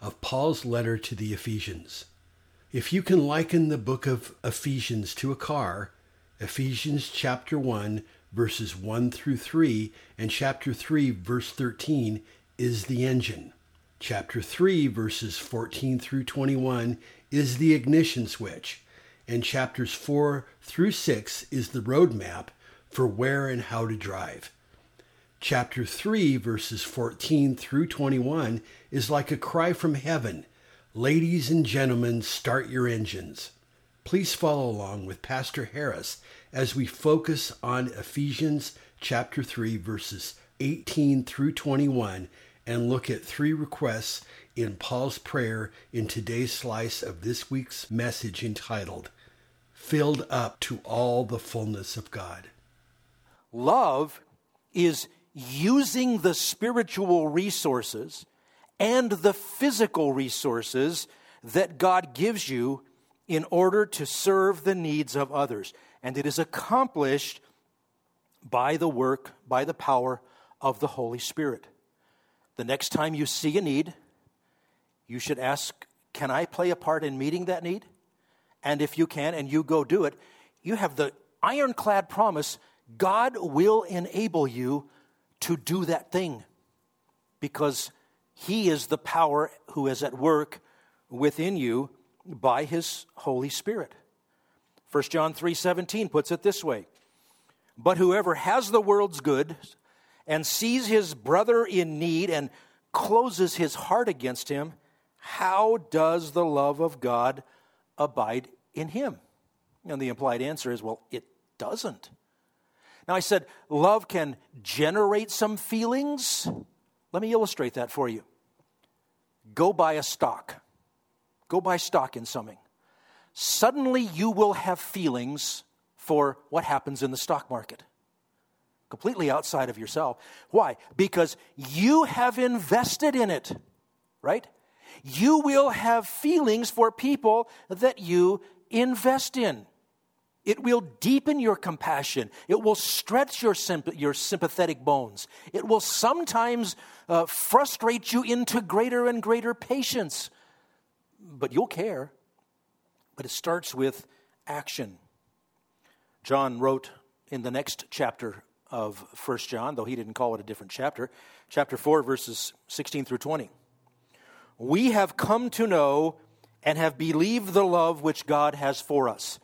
of Paul's letter to the Ephesians. If you can liken the book of Ephesians to a car, Ephesians chapter 1, verses 1 through 3, and chapter 3, verse 13 is the engine. Chapter 3, verses 14 through 21 is the ignition switch. And chapters 4 through 6 is the roadmap for where and how to drive. Chapter 3, verses 14 through 21 is like a cry from heaven Ladies and gentlemen, start your engines. Please follow along with Pastor Harris as we focus on Ephesians chapter 3, verses 18 through 21, and look at three requests in Paul's prayer in today's slice of this week's message entitled, Filled Up to All the Fullness of God. Love is using the spiritual resources and the physical resources that God gives you in order to serve the needs of others. And it is accomplished by the work, by the power of the Holy Spirit. The next time you see a need, you should ask, Can I play a part in meeting that need? And if you can, and you go do it, you have the ironclad promise God will enable you to do that thing because He is the power who is at work within you by His Holy Spirit. 1 John 3:17 puts it this way: But whoever has the world's good and sees his brother in need and closes his heart against him, how does the love of God abide in him? And the implied answer is, well, it doesn't. Now, I said love can generate some feelings. Let me illustrate that for you. Go buy a stock. Go buy stock in something. Suddenly, you will have feelings for what happens in the stock market. Completely outside of yourself. Why? Because you have invested in it, right? You will have feelings for people that you invest in. It will deepen your compassion. It will stretch your, symp- your sympathetic bones. It will sometimes uh, frustrate you into greater and greater patience. But you'll care. But it starts with action. John wrote in the next chapter of 1 John, though he didn't call it a different chapter, chapter 4, verses 16 through 20. We have come to know and have believed the love which God has for us.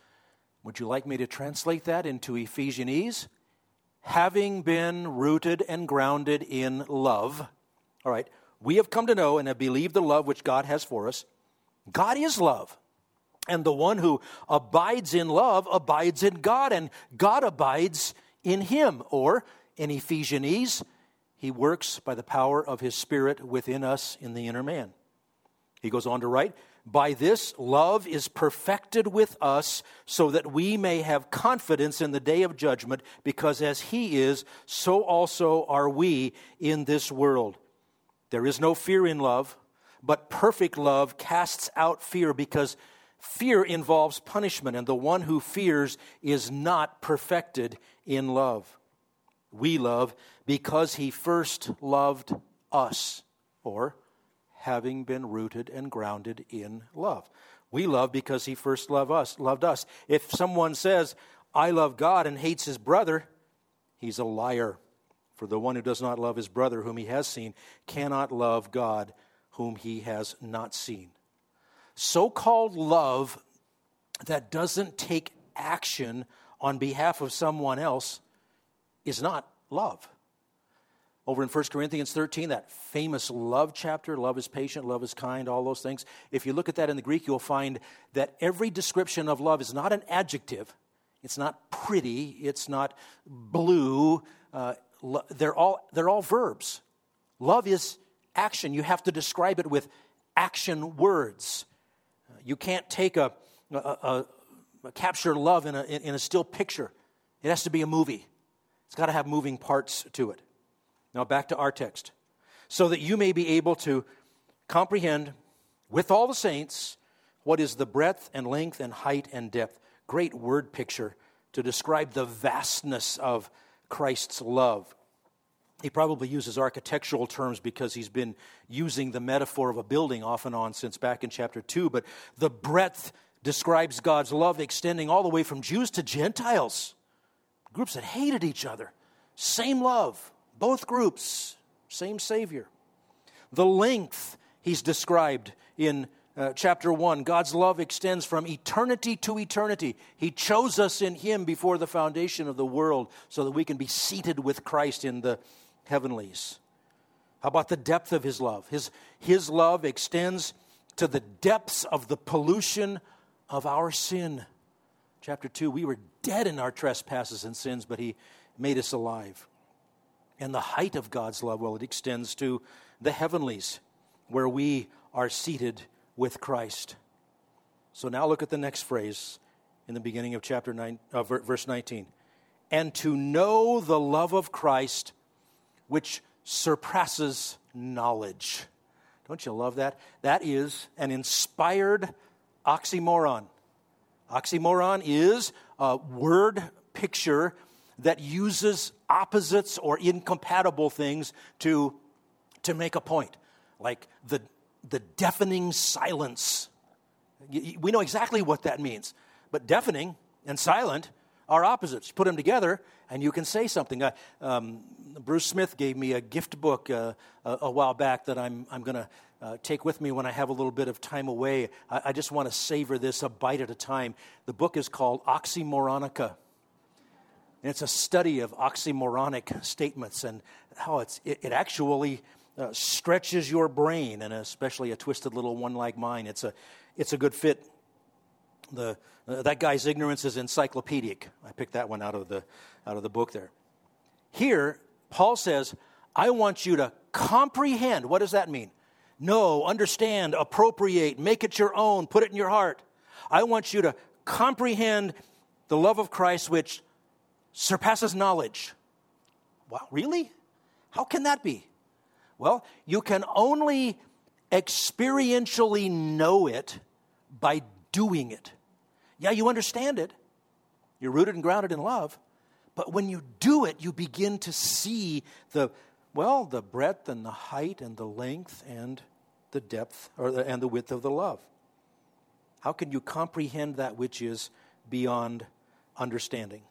Would you like me to translate that into Ephesianese? Having been rooted and grounded in love. All right, we have come to know and have believed the love which God has for us. God is love. And the one who abides in love abides in God, and God abides in him. Or, in Ephesianese, he works by the power of his Spirit within us in the inner man. He goes on to write, by this, love is perfected with us so that we may have confidence in the day of judgment, because as He is, so also are we in this world. There is no fear in love, but perfect love casts out fear, because fear involves punishment, and the one who fears is not perfected in love. We love because He first loved us, or having been rooted and grounded in love. We love because he first loved us, loved us. If someone says, I love God and hates his brother, he's a liar. For the one who does not love his brother whom he has seen cannot love God whom he has not seen. So called love that doesn't take action on behalf of someone else is not love. Over in 1 Corinthians 13, that famous love chapter, love is patient, love is kind, all those things. If you look at that in the Greek, you'll find that every description of love is not an adjective. It's not pretty. It's not blue. Uh, they're, all, they're all verbs. Love is action. You have to describe it with action words. You can't take a, a, a, a capture love in a, in a still picture. It has to be a movie. It's got to have moving parts to it. Now, back to our text. So that you may be able to comprehend with all the saints what is the breadth and length and height and depth. Great word picture to describe the vastness of Christ's love. He probably uses architectural terms because he's been using the metaphor of a building off and on since back in chapter 2. But the breadth describes God's love extending all the way from Jews to Gentiles, groups that hated each other. Same love, both groups, same Savior. The length he's described in uh, chapter 1 God's love extends from eternity to eternity. He chose us in Him before the foundation of the world so that we can be seated with Christ in the heavenlies. How about the depth of His love? His, his love extends to the depths of the pollution of our sin. Chapter 2 We were dead in our trespasses and sins, but He made us alive. And the height of God's love, well, it extends to the heavenlies, where we are seated with Christ. So now look at the next phrase in the beginning of chapter 9, uh, verse 19. And to know the love of Christ, which surpasses knowledge. Don't you love that? That is an inspired oxymoron. Oxymoron is a word picture that uses opposites or incompatible things to, to make a point, like the, the deafening silence. We know exactly what that means. But deafening and silent are opposites. Put them together, and you can say something. Uh, um, Bruce Smith gave me a gift book uh, a, a, while back that I'm, I'm going to uh, take with me when I have a little bit of time away. I, I just want to savor this a bite at a time. The book is called Oxymoronica. And it's a study of oxymoronic statements and how it's, it, it actually uh, stretches your brain, and especially a twisted little one like mine. It's a, it's a good fit. The, uh, that guy's ignorance is encyclopedic. I picked that one out of, the, out of the book there. Here, Paul says, I want you to comprehend. What does that mean? Know, understand, appropriate, make it your own, put it in your heart. I want you to comprehend the love of Christ, which surpasses knowledge. Wow, really? How can that be? Well, you can only experientially know it by doing it. Yeah, you understand it. You're rooted and grounded in love. But when you do it, you begin to see the, well, the breadth and the height and the length and the depth or the, and the width of the love. How can you comprehend that which is beyond understanding?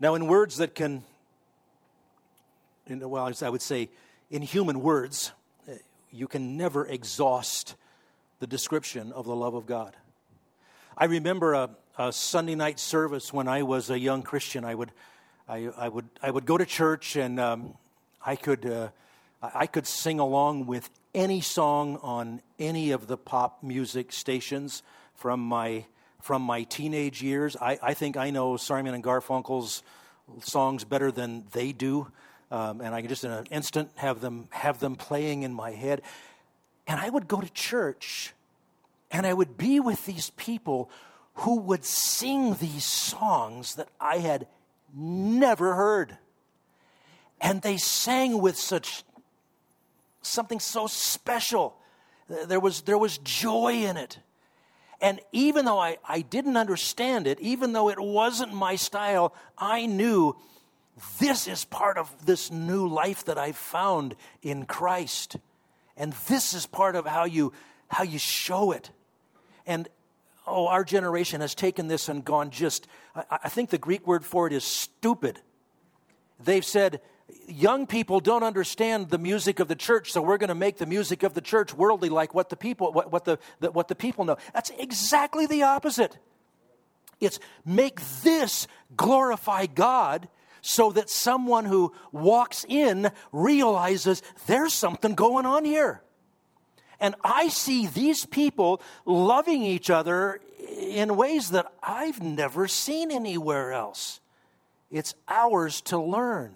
Now, in words that can, in, well, I would say, in human words, uh, you can never exhaust the description of the love of God. I remember a, a Sunday night service when I was a young Christian. I would, I, I would, I would go to church and um, I could, uh, I could sing along with any song on any of the pop music stations from my from my teenage years. I, I think I know Simon and Garfunkel's songs better than they do um, and I could just in an instant have them have them playing in my head. And I would go to church, and I would be with these people who would sing these songs that I had never heard, and they sang with such something so special. There was there was joy in it. And even though I, I didn't understand it, even though it wasn't my style, I knew this is part of this new life that I've found in Christ. And this is part of how you how you show it. And oh, our generation has taken this and gone just I, I think the Greek word for it is stupid. They've said young people don't understand the music of the church, so we're going to make the music of the church worldly like what the people what, what the, the what the people know. That's exactly the opposite. It's make this glorify God so that someone who walks in realizes there's something going on here. And I see these people loving each other in ways that I've never seen anywhere else. It's ours to learn.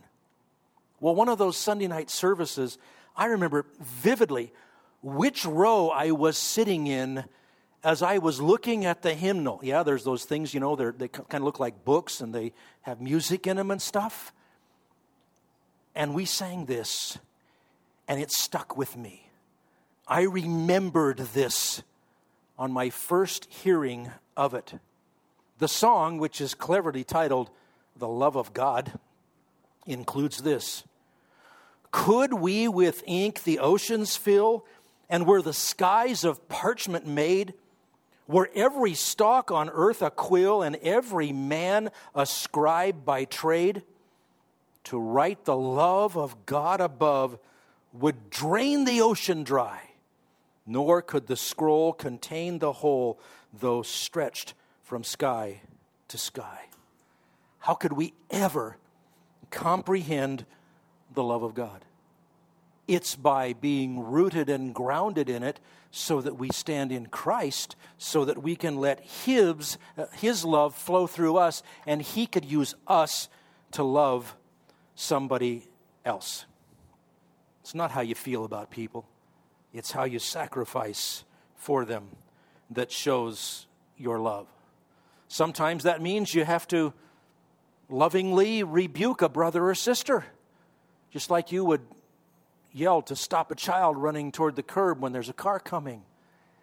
Well, one of those Sunday night services, I remember vividly which row I was sitting in as I was looking at the hymnal. Yeah, there's those things, you know, they kind of look like books and they have music in them and stuff. And we sang this, and it stuck with me. I remembered this on my first hearing of it. The song, which is cleverly titled The Love of God, includes this Could we with ink the oceans fill, and were the skies of parchment made? Were every stalk on earth a quill, and every man a scribe by trade? To write the love of God above would drain the ocean dry, nor could the scroll contain the whole, though stretched from sky to sky. How could we ever comprehend the love of God? It's by being rooted and grounded in it so that we stand in Christ, so that we can let His, uh, His love flow through us, and He could use us to love somebody else. It's not how you feel about people, it's how you sacrifice for them that shows your love. Sometimes that means you have to lovingly rebuke a brother or sister, just like you would yell to stop a child running toward the curb when there's a car coming.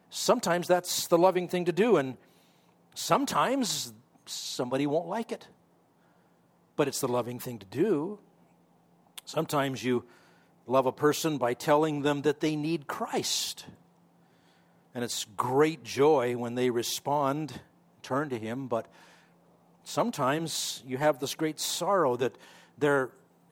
Sometimes that's the loving thing to do, and sometimes somebody won't like it. But it's the loving thing to do. Sometimes you love a person by telling them that they need Christ. And it's great joy when they respond, turn to Him, but sometimes you have this great sorrow that they're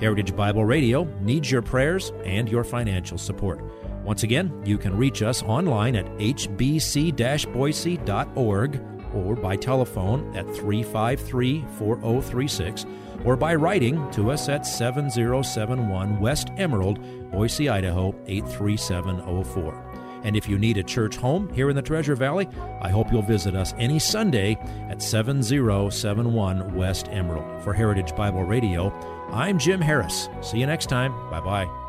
Heritage Bible Radio needs your prayers and your financial support. Once again, you can reach us online at hbc boise.org or by telephone at 353 4036 or by writing to us at 7071 West Emerald, Boise, Idaho 83704. And if you need a church home here in the Treasure Valley, I hope you'll visit us any Sunday at 7071 West Emerald. For Heritage Bible Radio, I'm Jim Harris. See you next time. Bye bye.